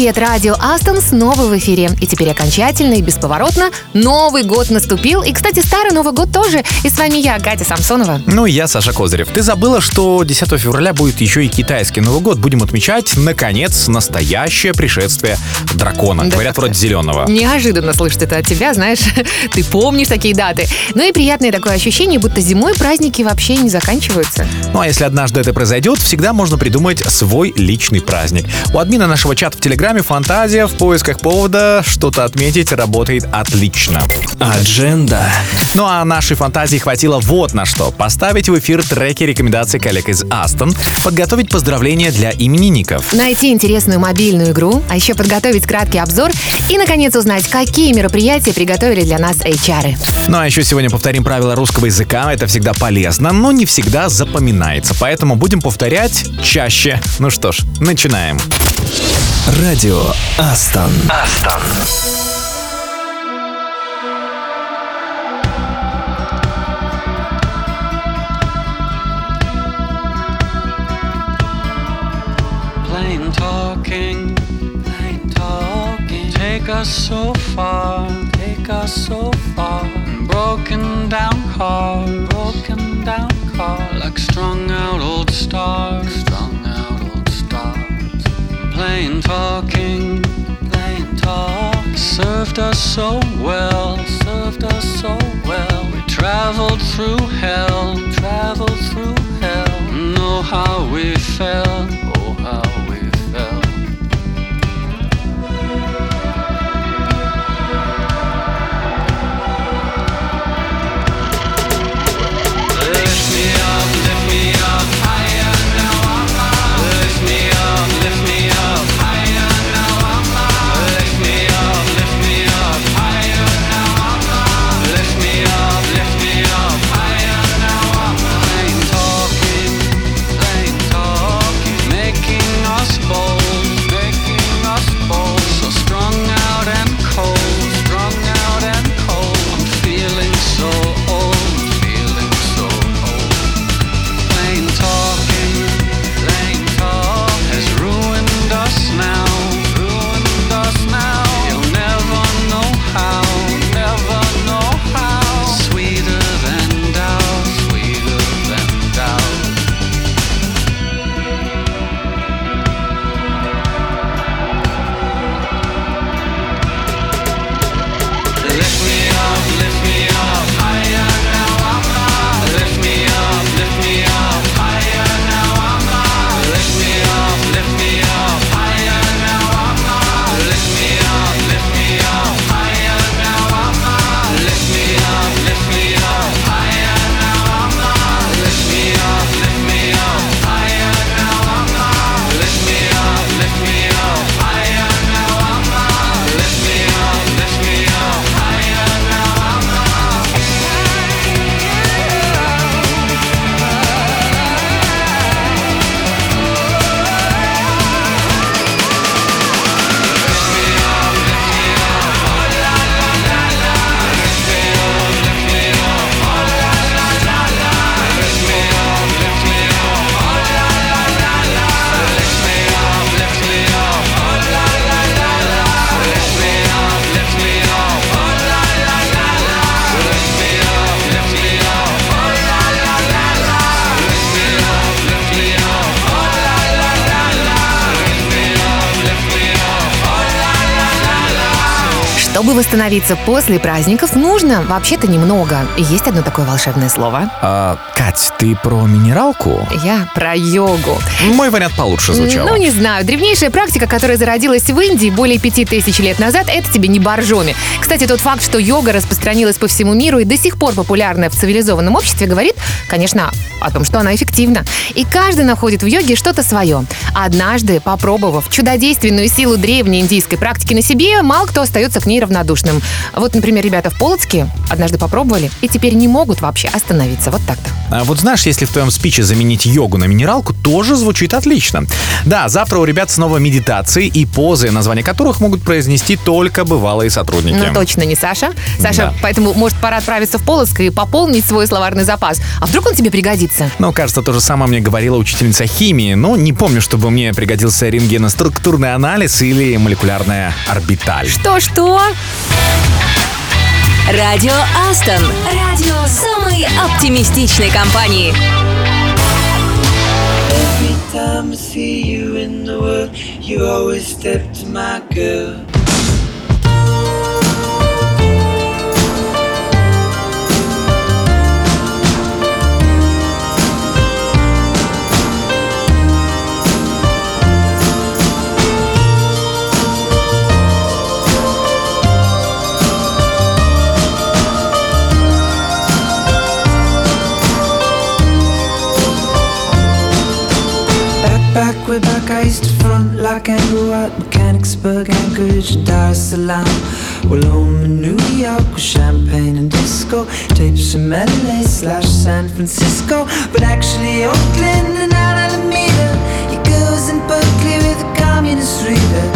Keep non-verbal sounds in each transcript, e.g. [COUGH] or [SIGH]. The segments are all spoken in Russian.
Привет, радио Астон снова в эфире. И теперь окончательно и бесповоротно Новый год наступил. И, кстати, старый Новый год тоже. И с вами я, Катя Самсонова. Ну и я, Саша Козырев. Ты забыла, что 10 февраля будет еще и китайский Новый год. Будем отмечать, наконец, настоящее пришествие дракона. Да Говорят, вроде зеленого. Неожиданно слышать это от тебя, знаешь, [LAUGHS] ты помнишь такие даты. Ну и приятное такое ощущение, будто зимой праздники вообще не заканчиваются. Ну а если однажды это произойдет, всегда можно придумать свой личный праздник. У админа нашего чата в Телеграме фантазия в поисках повода что-то отметить работает отлично. Адженда. Ну а нашей фантазии хватило вот на что. Поставить в эфир треки рекомендаций коллег из Астон, подготовить поздравления для именинников. Найти интересную мобильную игру, а еще подготовить краткий обзор и, наконец, узнать, какие мероприятия приготовили для нас HR. Ну а еще сегодня повторим правила русского языка. Это всегда полезно, но не всегда запоминается. Поэтому будем повторять чаще. Ну что ж, начинаем. Радио Астон. Астон. Plain talking, plain talking. Take us so far, take us so far. Broken down car, broken down car. Like strung out old stars, Plain talking, plain talk. Served us so well, served us so well. We traveled through hell, traveled Чтобы восстановиться после праздников, нужно вообще-то немного. И есть одно такое волшебное слово. А, Кать, ты про минералку? Я про йогу. Мой вариант получше звучал. Ну, не знаю. Древнейшая практика, которая зародилась в Индии более пяти тысяч лет назад, это тебе не боржоми. Кстати, тот факт, что йога распространилась по всему миру и до сих пор популярна в цивилизованном обществе, говорит, конечно, о том, что она эффективна. И каждый находит в йоге что-то свое. Однажды, попробовав чудодейственную силу древней индийской практики на себе, мало кто остается к ней неравнодушным. Вот, например, ребята в Полоцке однажды попробовали и теперь не могут вообще остановиться. Вот так-то. А вот знаешь, если в твоем спиче заменить йогу на минералку, тоже звучит отлично. Да, завтра у ребят снова медитации и позы, названия которых могут произнести только бывалые сотрудники. Ну, точно не Саша. Саша, Да. поэтому, может, пора отправиться в Полоцк и пополнить свой словарный запас. А вдруг он тебе пригодится? Ну, кажется, то же самое мне говорила учительница химии, но не помню, чтобы мне пригодился рентгеноструктурный анализ или молекулярная орбиталь. Что-что? Радио Астон. Радио самой оптимистичной компании. Every time I see you in the world, you always step to my girl. Like at Mechanicsburg, Anchorage, and Dar es Salaam. Well, home in New York with champagne and disco, tapes from LA slash San Francisco, but actually Oakland and Alameda. Your girls in Berkeley with a communist reader.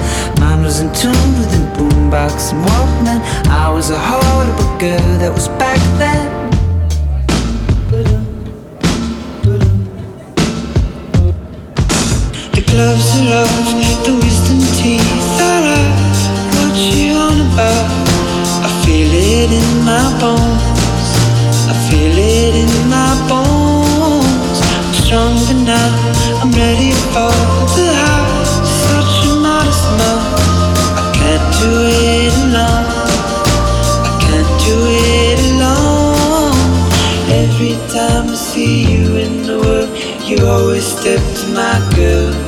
Mine was in tune with a boombox and Walkman. I was a horrible girl that was back then. You in the world You always step to my girl.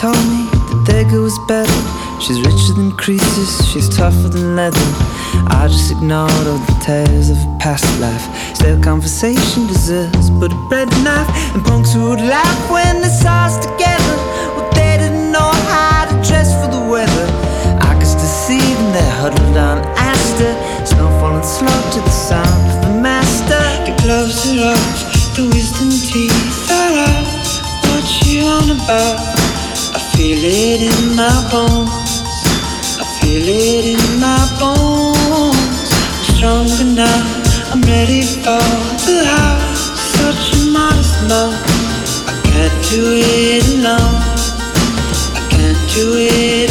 Told me their girl was better. She's richer than creases, she's tougher than leather. I just ignored all the tales of a past life. Still, conversation deserves but a bread knife. And punks who would laugh when they saw us together. Well, they didn't know how to dress for the weather. I could still see them there huddled on Astor. Snow falling slow to the sound of the master. The gloves are off, the wisdom teeth are out. What you on about? It in my bones. I feel it in my bones. I'm stronger now. I'm ready for the house. Such a modest mouth. I can't do it alone. I can't do it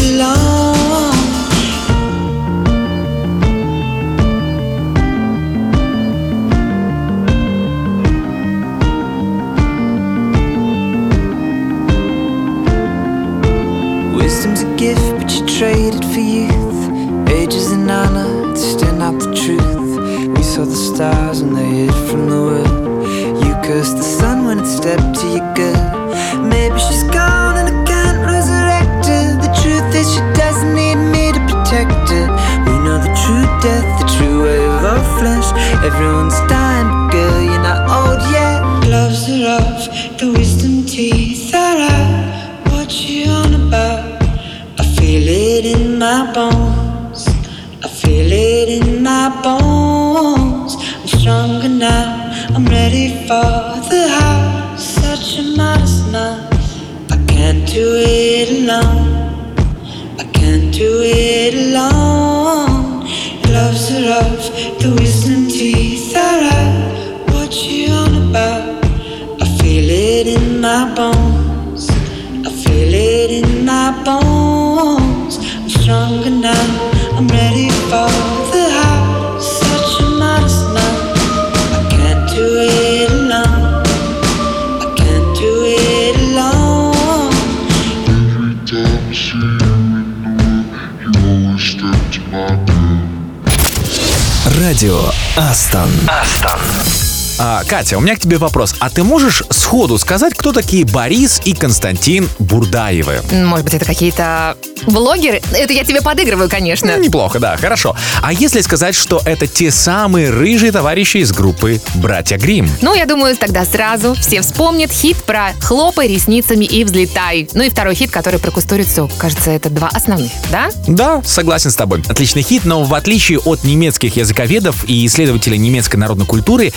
Радио Астон. Астон. А, Катя, у меня к тебе вопрос. А ты можешь сходу сказать, кто такие Борис и Константин Бурдаевы? Может быть, это какие-то блогеры? Это я тебе подыгрываю, конечно. Неплохо, да, хорошо. А если сказать, что это те самые рыжие товарищи из группы «Братья Грим»? Ну, я думаю, тогда сразу все вспомнят хит про «Хлопай ресницами и взлетай». Ну и второй хит, который про кустурицу. Кажется, это два основных, да? Да, согласен с тобой. Отличный хит, но в отличие от немецких языковедов и исследователей немецкой народной культуры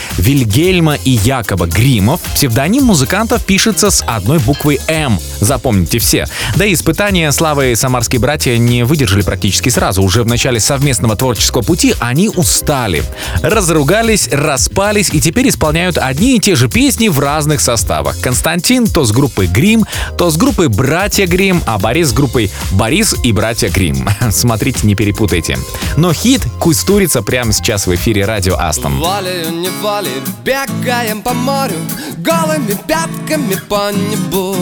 Вильгельма и Якоба Гримов, псевдоним музыкантов пишется с одной буквой «М». Запомните все. Да и испытания славы самарские братья не выдержали практически сразу. Уже в начале совместного творческого пути они устали. Разругались, распались и теперь исполняют одни и те же песни в разных составах. Константин то с группой Грим, то с группой Братья Грим, а Борис с группой Борис и Братья Грим. [LAUGHS] Смотрите, не перепутайте. Но хит кустурица прямо сейчас в эфире радио Астон. Волею неволей бегаем по морю Голыми пятками по небу.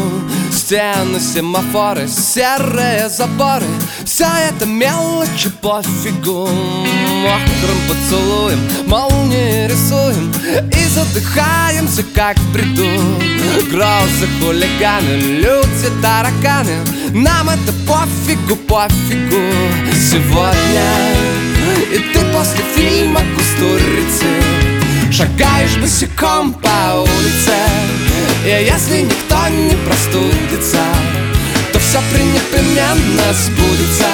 Стены, семафоры, серые заборы. Все это мелочи пофигу. Мокрым поцелуем молнии рисуем. И задыхаемся, как в бреду. Грозы, хулиганы, люди, тараканы. Нам это пофигу, пофигу. Сегодня и ты после фильма «Кустурицы» Шагаешь босиком по улице И если никто не простудится То все непременно сбудется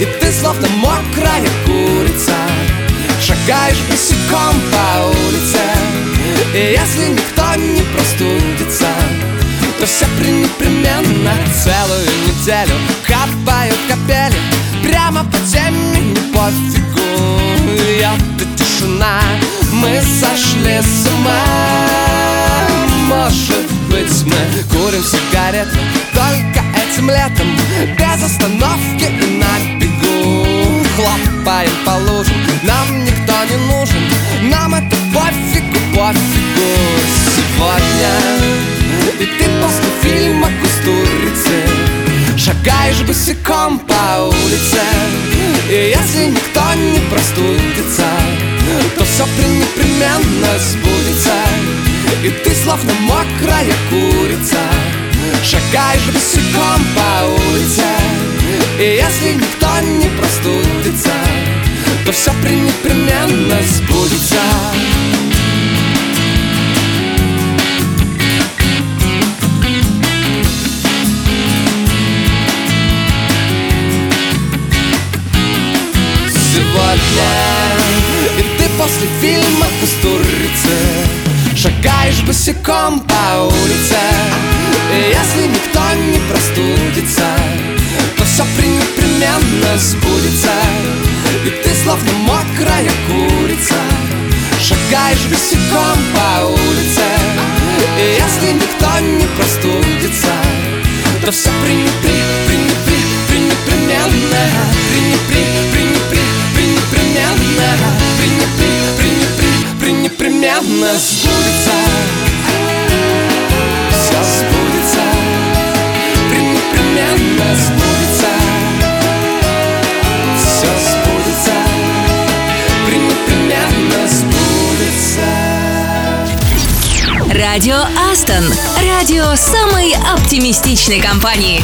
И ты словно мокрая курица. Шагаешь босиком по улице И если никто не простудится то все непременно целую неделю Капают капели прямо по теме не пофигу. И это тишина, мы сошли с ума. Может быть мы курим сигареты Только этим летом без остановки и на бегу. Хлопаем по лужам, нам никто не нужен Нам это пофигу, пофигу. Сегодня и ты после фильма «Кустурицы» Шагаешь босиком по улице И если никто не простудится То все непременно сбудется И ты словно мокрая курица. Шагаешь босиком по улице И если никто не простудится То все непременно сбудется. Сегодня после фильма «Кустурицы» Шагаешь босиком по улице И если никто не простудится То все непременно сбудется. И ты словно мокрая курица. Шагаешь босиком по улице И если никто не простудится То все пренепри, пренепри, пренепременно. Пренепри, пренепри, пренепременно пренепременно сбудется. Все сбудется. Пренепременно сбудется. Все сбудется. Пренепременно сбудется. Радио Астон. Радио самой оптимистичной компании.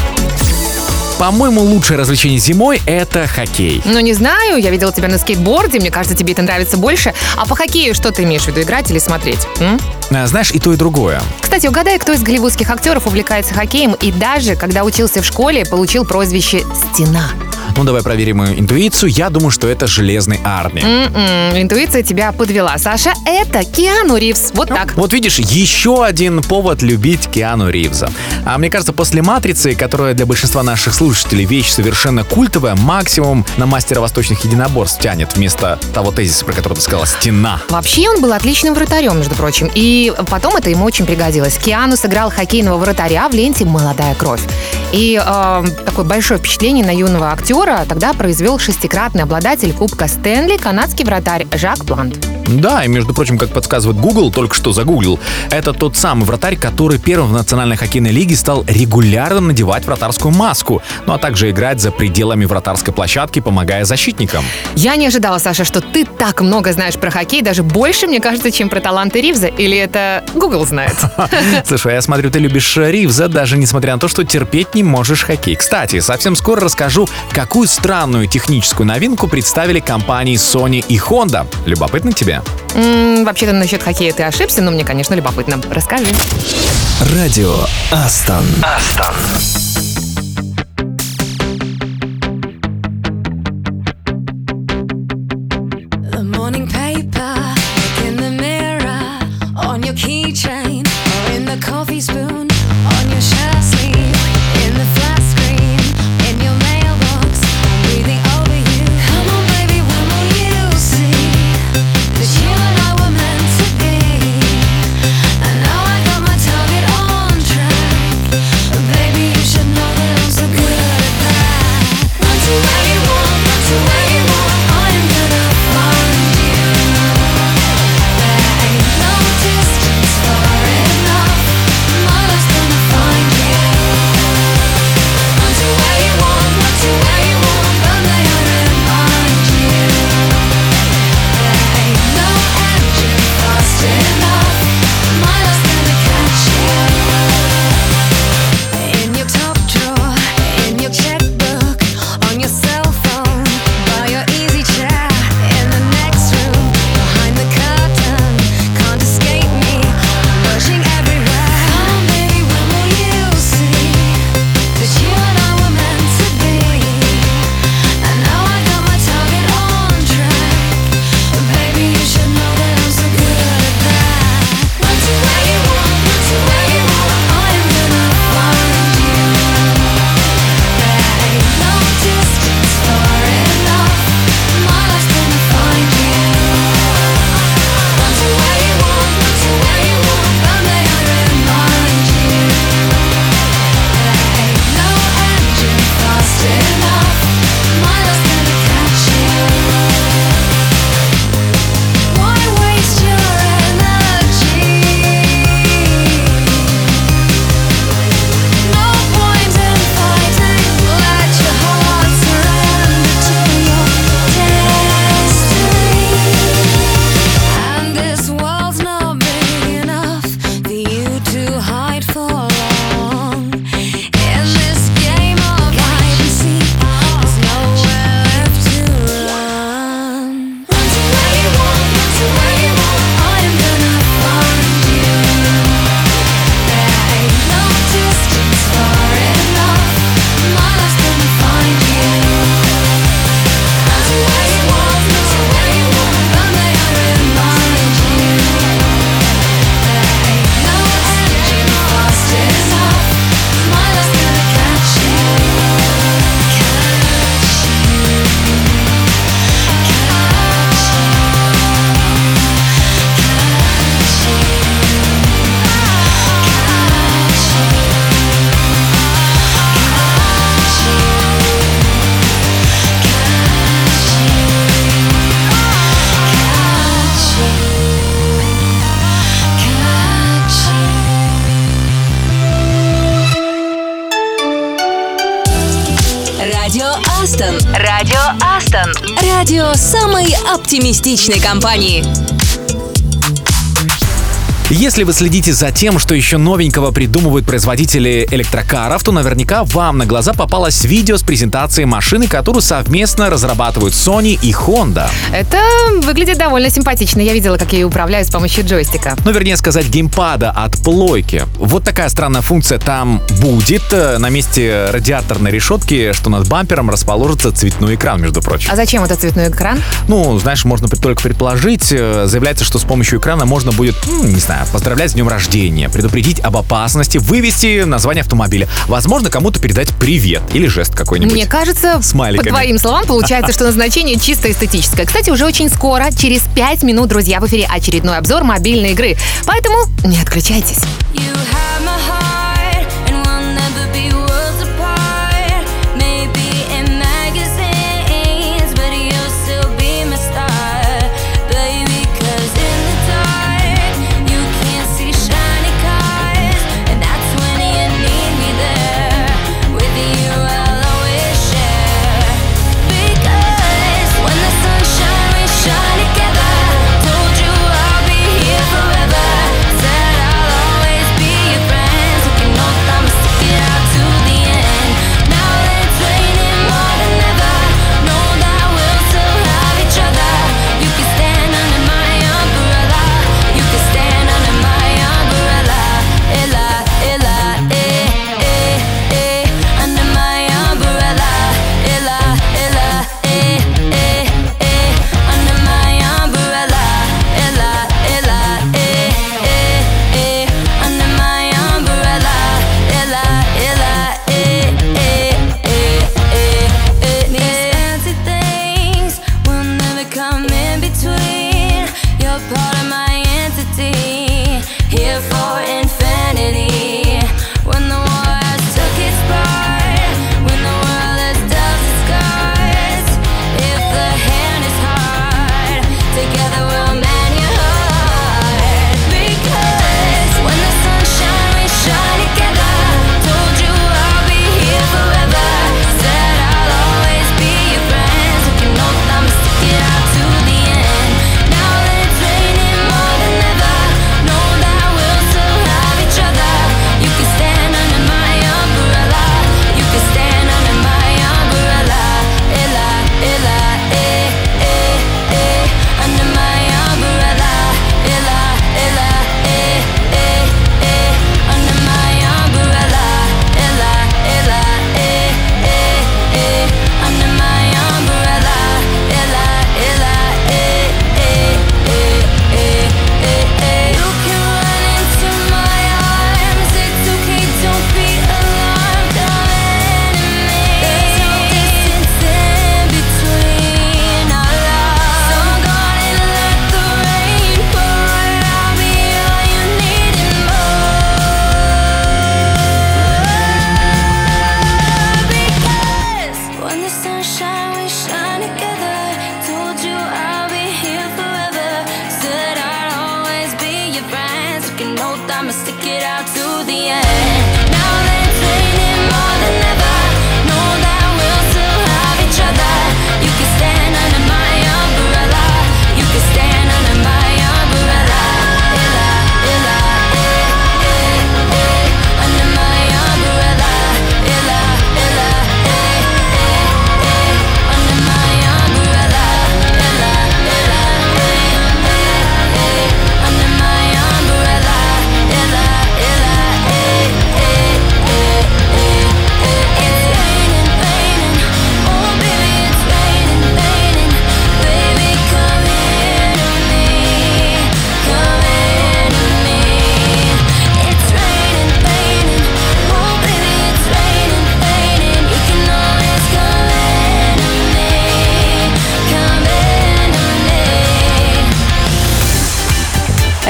По-моему, лучшее развлечение зимой — это хоккей. Ну, не знаю, я видела тебя на скейтборде, мне кажется, тебе это нравится больше. А по хоккею что ты имеешь в виду, играть или смотреть? м? А, Знаешь, и то, и другое. Кстати, угадай, кто из голливудских актеров увлекается хоккеем и даже, когда учился в школе, получил прозвище «Стена». Ну, давай проверим мою интуицию. Я думаю, что это Железный Арни. М-м, интуиция тебя подвела, Саша. Это Киану Ривз. Вот так. Вот видишь, еще один повод любить Киану Ривза. А мне кажется, после «Матрицы», которая для большинства наших слушателей вещь совершенно культовая, максимум на мастера восточных единоборств тянет вместо того тезиса, про который ты сказала, «Стена». Вообще он был отличным вратарем, между прочим. И потом это ему очень пригодилось. Киану сыграл хоккейного вратаря в ленте «Молодая кровь». И э, такое большое впечатление на юного актера тогда произвел шестикратный обладатель Кубка Стэнли, канадский вратарь Жак Плант. Да, и между прочим, как подсказывает Google, только что загуглил, это тот самый вратарь, который первым в Национальной хоккейной лиге стал регулярно надевать вратарскую маску, ну а также играть за пределами вратарской площадки, помогая защитникам. Я не ожидала, Саша, что ты так много знаешь про хоккей, даже больше, мне кажется, чем про таланты Ривза. Или это Google знает? [LAUGHS] Слушай, я смотрю, ты любишь Ривза, даже несмотря на то, что терпеть не можешь хоккей. Кстати, совсем скоро расскажу, какую странную техническую новинку представили компании Sony и Honda. Любопытно тебе? М, Вообще-то насчет хоккея ты ошибся, но мне, конечно, любопытно. Расскажи. Радио Астон. The morning paper, оптимистичной компании. Если вы следите за тем, что еще новенького придумывают производители электрокаров, то наверняка вам на глаза попалось видео с презентацией машины, которую совместно разрабатывают Sony и Honda. Это выглядит довольно симпатично. Я видела, как я ее управляю с помощью джойстика. Ну, вернее сказать, геймпада от плойки. Вот такая странная функция там будет. Э, На месте радиаторной решетки, что над бампером расположится цветной экран, между прочим. А зачем этот цветной экран? Ну, знаешь, можно только предположить. э, Заявляется, что с помощью экрана можно будет, м, не знаю, поздравлять с днем рождения, предупредить об опасности, вывести название автомобиля. Возможно, кому-то передать привет или жест какой-нибудь. Мне кажется, Смайликами. по твоим словам, получается, что назначение чисто эстетическое. Кстати, уже очень скоро, через 5 минут, друзья, в эфире очередной обзор мобильной игры. Поэтому не отключайтесь.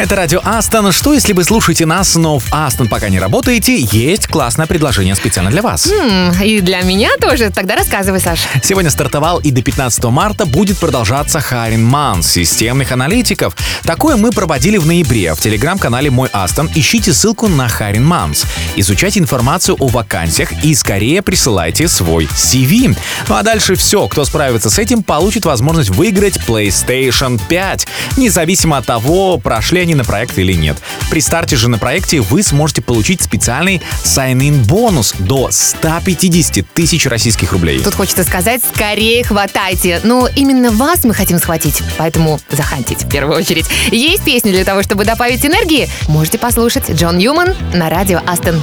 Это радио Астон. Что, если вы слушаете нас, но в Астон пока не работаете, есть классное предложение специально для вас. М, И для меня тоже. Тогда рассказывай, Саш. Сегодня стартовал и до 15 марта будет продолжаться Харин Манс системных аналитиков. Такое мы проводили в ноябре в телеграм-канале Мой Астон. Ищите ссылку на Харин Манс. Изучайте информацию о вакансиях и скорее присылайте свой CV. Ну а дальше все. Кто справится с этим, получит возможность выиграть PlayStation 5. Независимо от того, прошли они на проект или нет. При старте же на проекте вы сможете получить специальный sign-in бонус до 150 тысяч российских рублей. Тут хочется сказать, скорее хватайте. Но именно вас мы хотим схватить, поэтому захантить в первую очередь. Есть песни для того, чтобы добавить энергии? Можете послушать Джон Ньюман на радио Астон.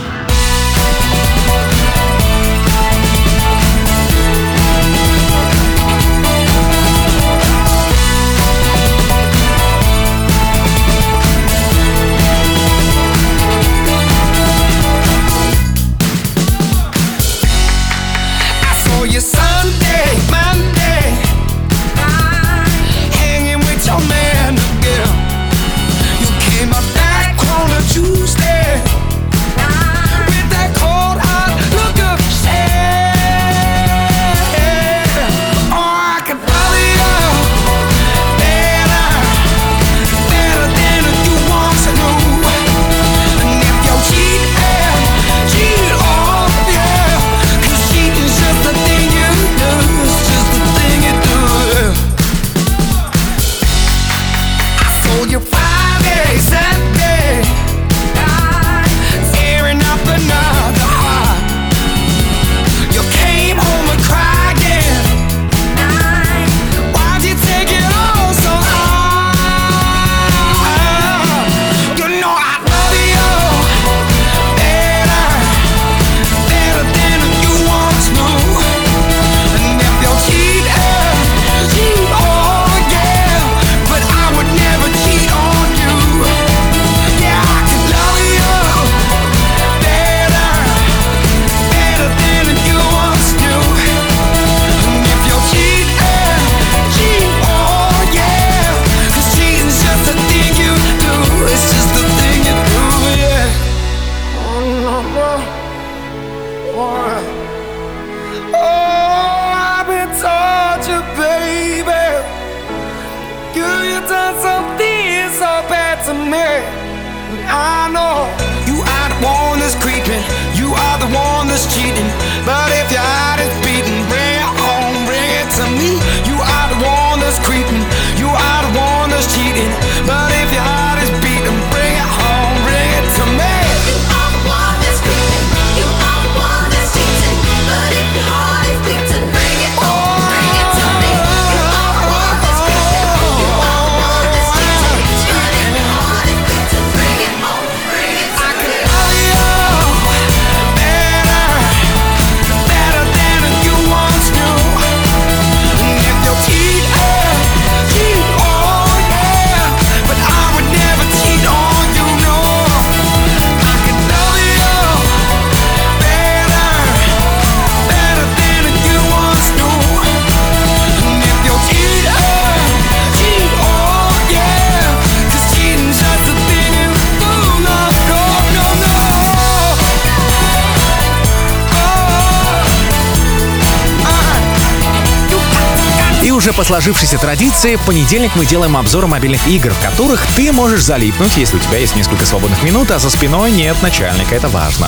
Уже по сложившейся традиции, в понедельник мы делаем обзор мобильных игр, в которых ты можешь залипнуть, если у тебя есть несколько свободных минут, а за спиной нет начальника, это важно.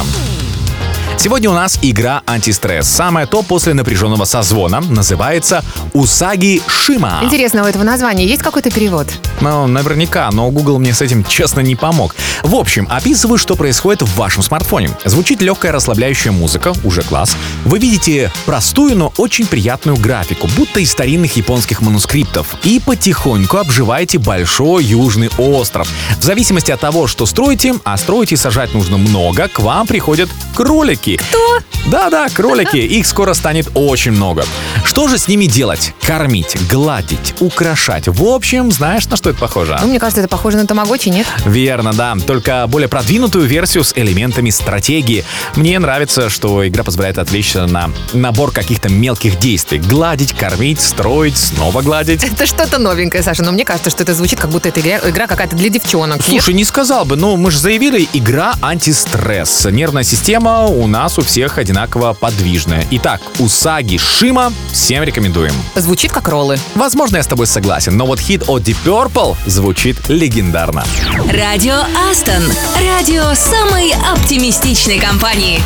Сегодня у нас игра антистресс. Самое то после напряженного созвона. Называется Усаги Шима. Интересно, у этого названия есть какой-то перевод? Ну, наверняка, но Google мне с этим, честно, не помог. В общем, описываю, что происходит в вашем смартфоне. Звучит легкая расслабляющая музыка, уже класс. Вы видите простую, но очень приятную графику, будто из старинных японских манускриптов. И потихоньку обживаете большой южный остров. В зависимости от того, что строите, а строить и сажать нужно много, к вам приходят кролики. Кролики. Кто? Да-да, кролики. Их скоро станет очень много. Что же с ними делать? Кормить, гладить, украшать. В общем, знаешь, на что это похоже? а? Ну, мне кажется, это похоже на тамагочи, нет? Верно, да. Только более продвинутую версию с элементами стратегии. Мне нравится, что игра позволяет отвлечься на набор каких-то мелких действий. Гладить, кормить, строить, снова гладить. Это что-то новенькое, Саша, но мне кажется, что это звучит, как будто это игра, игра какая-то для девчонок. нет? Слушай, не сказал бы, но мы же заявили, игра антистресс. Нервная система у нас у всех одинаково подвижная. Итак, Усаги Шима всем рекомендуем. Звучит как роллы. Возможно, я с тобой согласен, но вот хит от Deep Purple звучит легендарно. Радио Астон. Радио самой оптимистичной компании.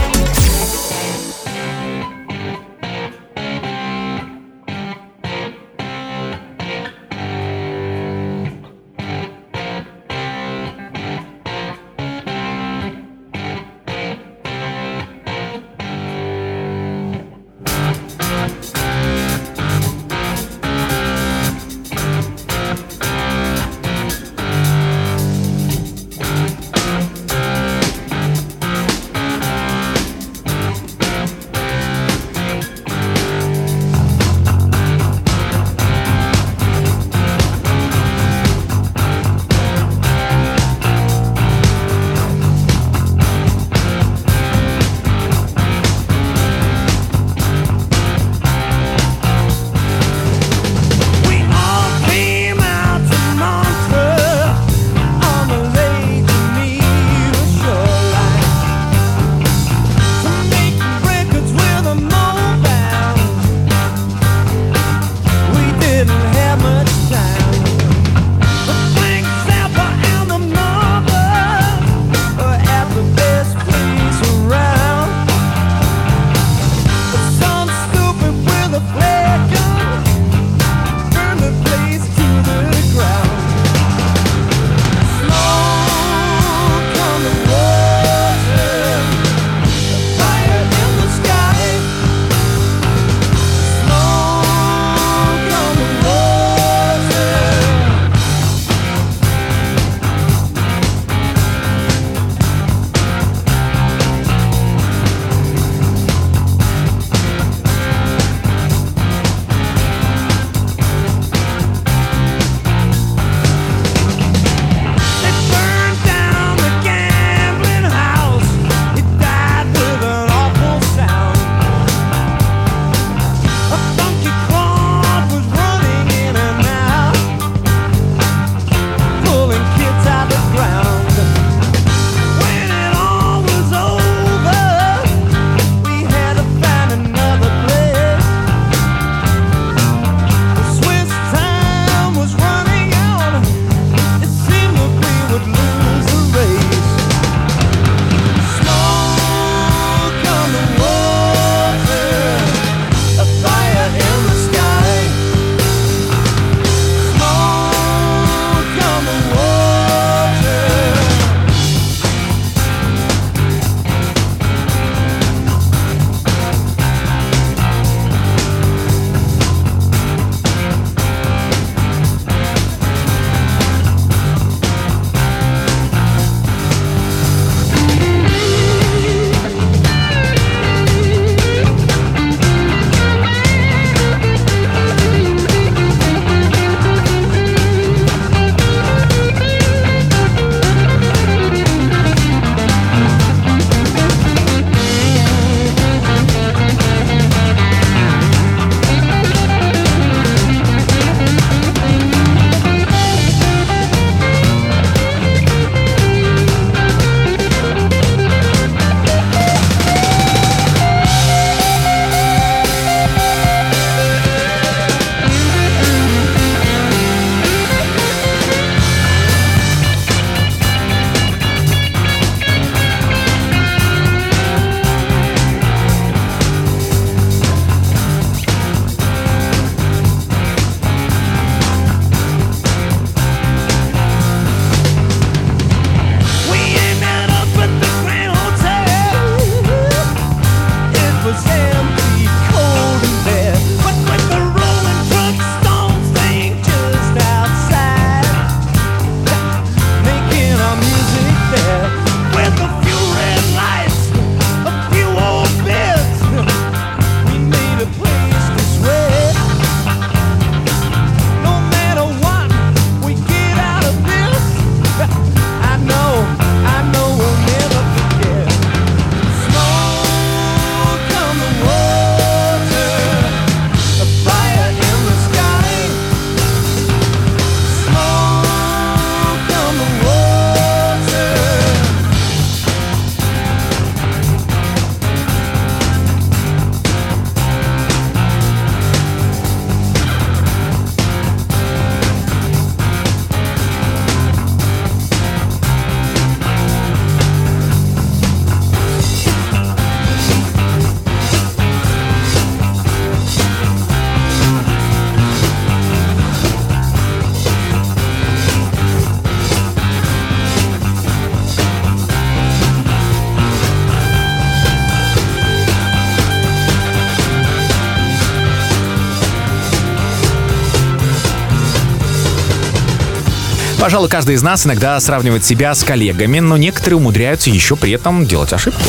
Пожалуй, каждый из нас иногда сравнивает себя с коллегами, но некоторые умудряются еще при этом делать ошибку.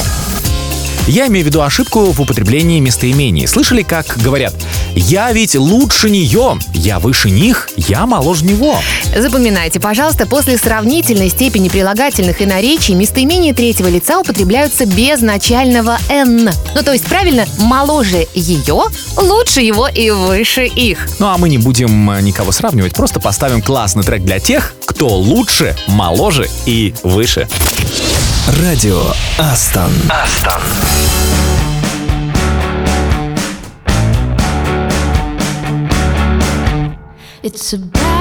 Я имею в виду ошибку в употреблении местоимений. Слышали, как говорят «Я ведь лучше нее», «Я выше них», «Я моложе него». Запоминайте, пожалуйста, после сравнительной степени прилагательных и наречий местоимения третьего лица употребляются без начального «н». Ну, то есть, правильно, моложе ее, лучше его и выше их. Ну а мы не будем никого сравнивать, просто поставим классный трек для тех, кто лучше, моложе и выше. Радио Астон. Астон. It's a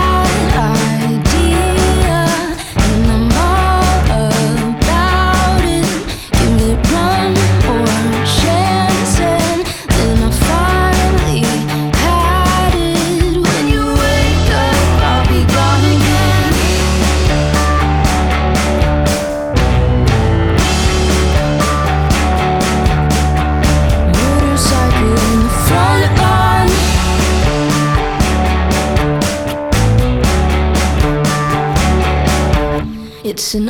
It's an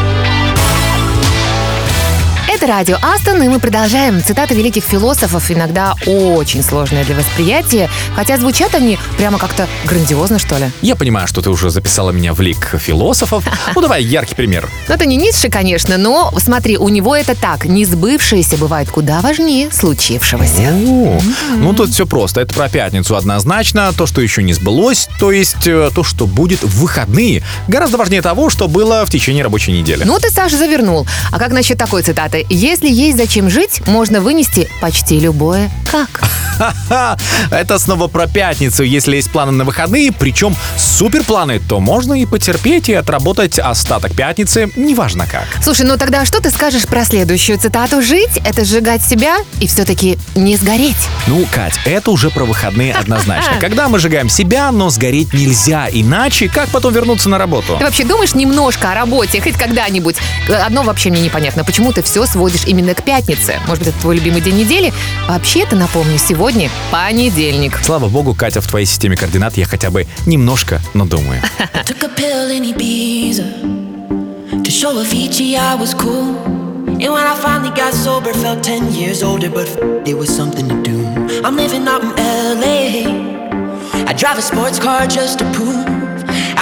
Это радио Астон, и мы продолжаем. Цитаты великих философов иногда очень сложные для восприятия, хотя звучат они прямо как-то грандиозно, что ли. Я понимаю, что ты уже записала меня в лик философов. [LAUGHS] Ну давай яркий пример. Ну, это не Ницше, конечно, но смотри, у него это так. Несбывшееся бывает куда важнее случившегося. Ну тут все просто. Это про пятницу однозначно. То, что еще не сбылось, то есть э, то, что будет в выходные, гораздо важнее того, что было в течение рабочей недели. Ну, ты, Саша, завернул. А как насчет такой цитаты? Если есть зачем жить, можно вынести почти любое «как». [LAUGHS] Это снова про пятницу. Если есть планы на выходные, причем суперпланы, то можно и потерпеть и отработать остаток пятницы, неважно как. Слушай, ну тогда что ты скажешь про следующую цитату? Жить — это сжигать себя и все-таки не сгореть. Ну, Кать, это уже про выходные однозначно. [LAUGHS] Когда мы сжигаем себя, но сгореть нельзя, иначе как потом вернуться на работу? Ты вообще думаешь немножко о работе, хоть когда-нибудь? Одно вообще мне непонятно. Почему ты все сводишь сводишь именно к пятнице. Может быть, это твой любимый день недели? Вообще-то, напомню, сегодня понедельник. Слава богу, Катя, в твоей системе координат я хотя бы немножко, но думаю. [LAUGHS] To show I was cool. And when I finally got sober, felt 10 years older, but it was something to do. I'm living out in LA. I drive a sports car just to prove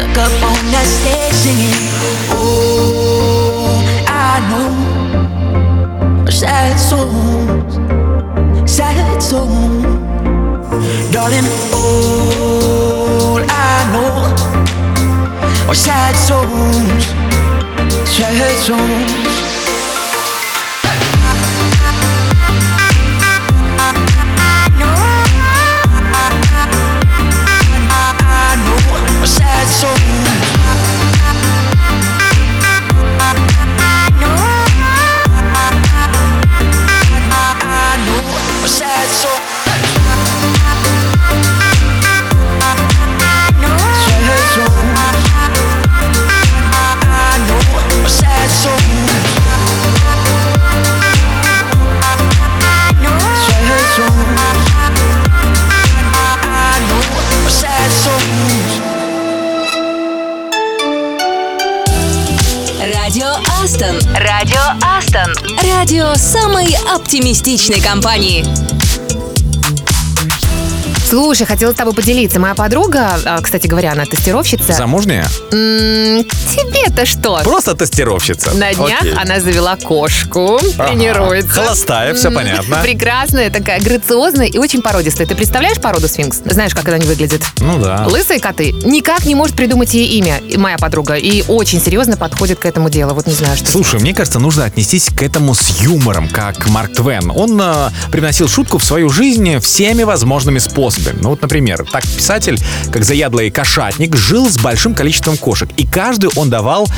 Stuck up on that stage singing Oh, I know. Sad souls Sad souls Darling, all I know. Are sad souls Sad souls Радио самой оптимистичной компании. Слушай, хотела с тобой поделиться. Моя подруга, а, кстати говоря, она тестировщица. Замужняя? М, Тебе-то что? Просто тестировщица. На днях Окей. она завела кошку, Ага. тренируется. Холостая, все понятно. [LAUGHS] Прекрасная, такая грациозная и очень породистая. Ты представляешь породу сфинкс? Знаешь, как они выглядят? Ну да. Лысые коты. Никак не может придумать ей имя, моя подруга. И очень серьезно подходит к этому делу. Вот не знаю, что Слушай, мне кажется, нужно отнестись к этому с юмором, как Марк Твен. Он э, привносил шутку в свою жизнь всеми возможными способами. Ну вот, например, так писатель, как заядлый кошатник, жил с большим количеством кошек, и каждый он давал назвал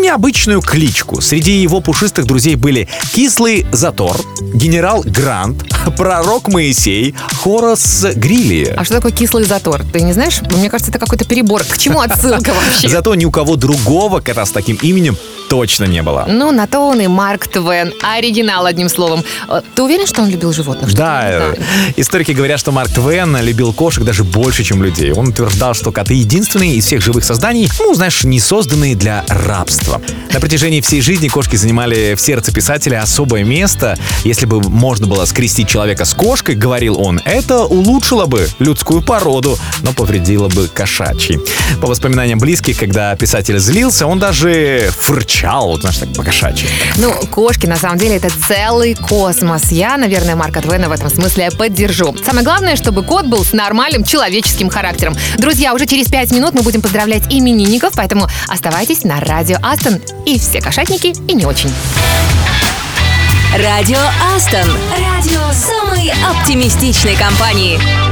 необычную кличку. Среди его пушистых друзей были Кислый Затор, Генерал Грант, [LAUGHS] Пророк Моисей, хорос Грилли. А что такое Кислый Затор? Ты не знаешь? Мне кажется, это какой-то перебор. К чему отсылка [LAUGHS] вообще? Зато ни у кого другого кота с таким именем точно не было. Ну, на то он и Марк Твен. Оригинал, одним словом. Э, ты уверен, что он любил животных? Да. Историки говорят, что Марк Твен любил кошек даже больше, чем людей. Он утверждал, что коты единственные из всех живых созданий, ну, знаешь, не созданные для рабства. На протяжении всей жизни кошки занимали в сердце писателя особое место. Если бы можно было скрестить человека с кошкой, говорил он, это улучшило бы людскую породу, но повредило бы кошачий. По воспоминаниям близких, когда писатель злился, он даже фырчал, вот знаешь, так по-кошачьи. Ну, кошки, на самом деле, это целый космос. Я, наверное, Марка Твена в этом смысле поддержу. Самое главное, чтобы кот был с нормальным человеческим характером. Друзья, уже через пять минут мы будем поздравлять именинников, поэтому оставайтесь Оставайтесь на Радио Астон. И все кошатники, и не очень. Радио Астон. Радио самой оптимистичной компании.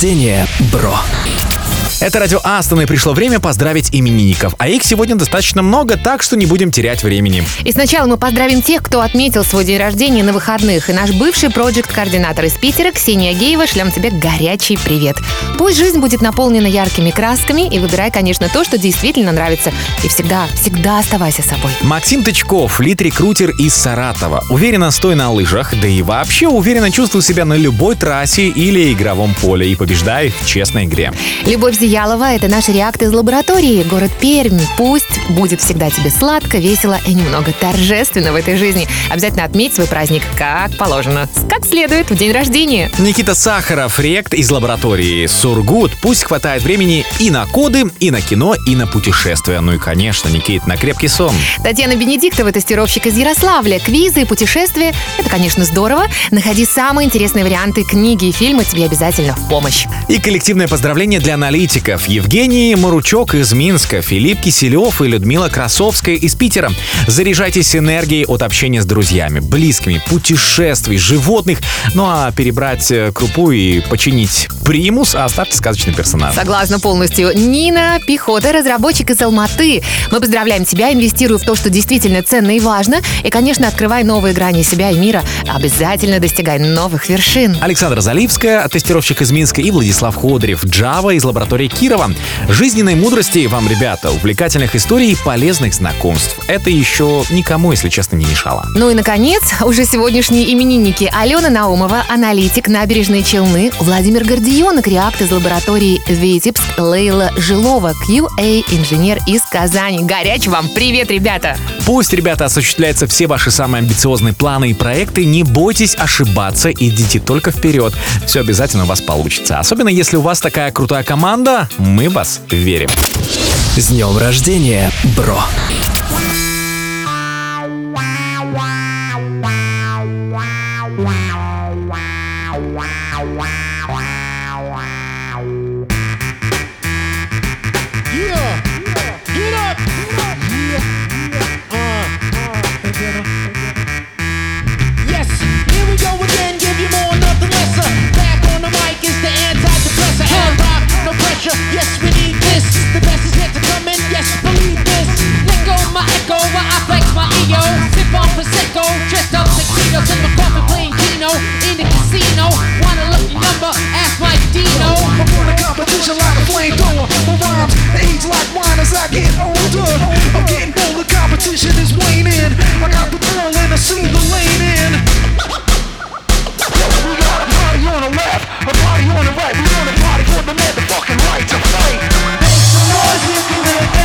Рождения! Это радио Астон, и пришло время поздравить именинников. А их сегодня достаточно много, так что не будем терять времени. И сначала мы поздравим тех, кто отметил свой день рождения на выходных. И наш бывший проект-координатор из Питера, Ксения Геева, шлем тебе горячий привет. Пусть жизнь будет наполнена яркими красками, и выбирай, конечно, то, что действительно нравится. И всегда, всегда оставайся собой. Максим Тычков, лид-рекрутер из Саратова. Уверенно стой на лыжах, да и вообще уверенно чувствуй себя на любой трассе или игровом поле и побеждай в честной игре. Любовь Зиялова – это наш реакт из лаборатории, город Пермь. Пусть будет всегда тебе сладко, весело и немного торжественно в этой жизни. Обязательно отметь свой праздник как положено, как следует в день рождения. Никита Сахаров, рект из лаборатории Сургут. Пусть хватает времени и на коды, и на кино, и на путешествия. Ну и, конечно, Никит, на крепкий сон. Татьяна Бенедиктова, тестировщик из Ярославля. Квизы и путешествия – это, конечно, здорово. Находи самые интересные варианты книги и фильмы тебе обязательно в помощь. И коллективное поздравление для аналитиков. Евгений Маручок из Минска, Филипп Киселев и Людмила Красовская из Питера. Заряжайтесь энергией от общения с друзьями, близкими, путешествий, животных. Ну а перебрать э, крупу и починить примус оставьте сказочный персонаж. Согласна полностью. Нина Пехота, разработчик из Алматы. Мы поздравляем тебя, инвестируй в то, что действительно ценно и важно. И, конечно, открывай новые грани себя и мира. Обязательно достигай новых вершин. Александра Заливская, тестировщик из Минска, и Владислав Ходорев, Java из лаборатории Кирова. Жизненной мудрости вам, ребята, увлекательных историй и полезных знакомств. Это еще никому, если честно, не мешало. Ну и, наконец, уже сегодняшние именинники. Алена Наумова, аналитик, набережные Челны, Владимир Гордионок, реакт из лаборатории Витебск, Лейла Жилова, QA, инженер из Казани. Горяч вам привет, ребята! Пусть, ребята, осуществляются все ваши самые амбициозные планы и проекты. Не бойтесь ошибаться, идите только вперед. Все обязательно у вас получится. Особенно если у вас такая крутая команда, мы вас верим. С днем рождения, бро! Tuxedos in my coffin playing Keno in the casino. Wanna look your number? Ask my Dino. I'm on a competition like a flamethrower. My rhymes age like wine as I get older. I'm getting bolder, competition is waning. I got the ball and I see the lane in. We got a party on the left, a party on the right. We want a party for the motherfucking right to fight. Make some noise if you. Make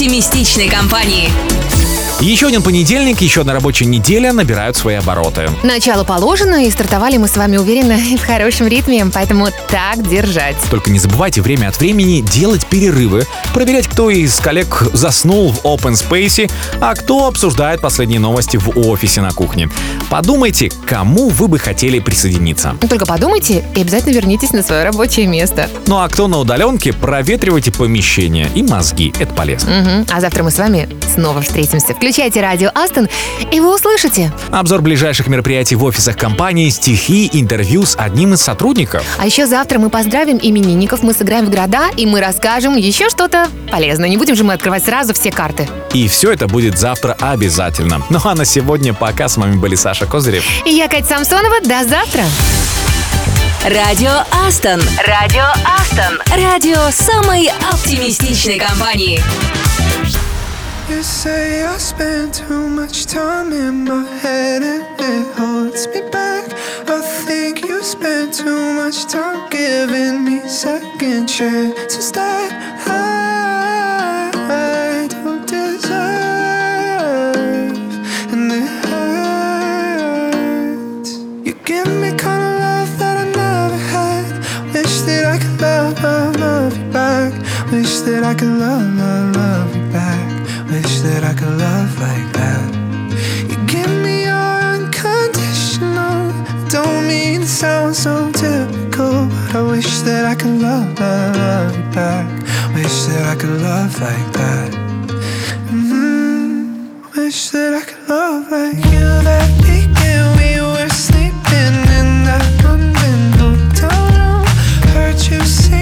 оптимистичной компании. Еще один понедельник, еще одна рабочая неделя набирают свои обороты. Начало положено, и стартовали мы с вами уверенно [LAUGHS] и в хорошем ритме, поэтому так держать. Только не забывайте время от времени делать перерывы, проверять, кто из коллег заснул в open space, а кто обсуждает последние новости в офисе на кухне. Подумайте, кому вы бы хотели присоединиться. Только подумайте и обязательно вернитесь на свое рабочее место. Ну а кто на удаленке, проветривайте помещение и мозги. Это полезно. Мгм. А завтра мы с вами снова встретимся. Включайте радио Астон, и вы услышите. Обзор ближайших мероприятий в офисах компании, стихи, интервью с одним из сотрудников. А еще завтра мы поздравим именинников, мы сыграем в города, и мы расскажем еще что-то полезное. Не будем же мы открывать сразу все карты. И все это будет завтра обязательно. Ну а на сегодня пока. С вами были Саша Козырев. И я, Катя Самсонова. До завтра. Радио Астон. Радио Астон. Радио самой оптимистичной компании. You say I spend too much time in my head and it holds me back. I think you spend too much time giving me second chances that I, don't deserve, and it hurts. You give me kind of love that I never had. Wish that I could love, love, love you back. Wish that I could love, love, love you back. That I could love like that. You give me your unconditional. Don't mean to sound so typical, but I wish that I could love, love, love you back. Wish that I could love like that. Mm-hmm. wish that I could love like you. That weekend we were sleeping in that London hotel room. Heard you singing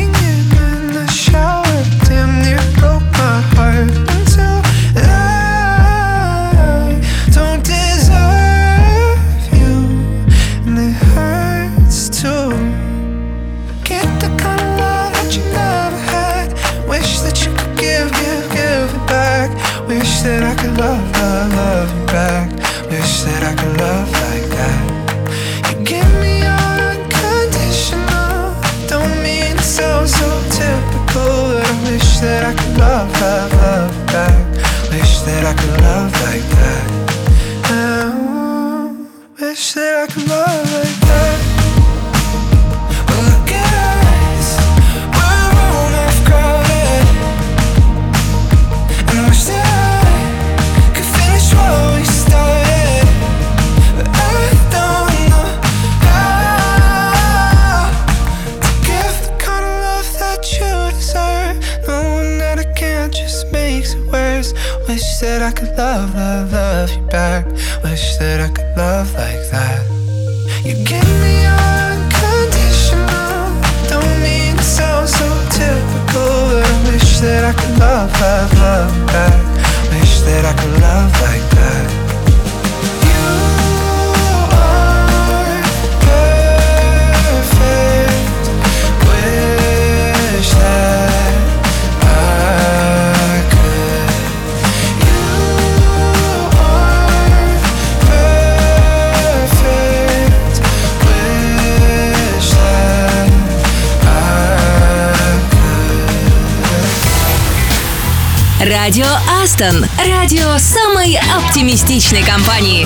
I could.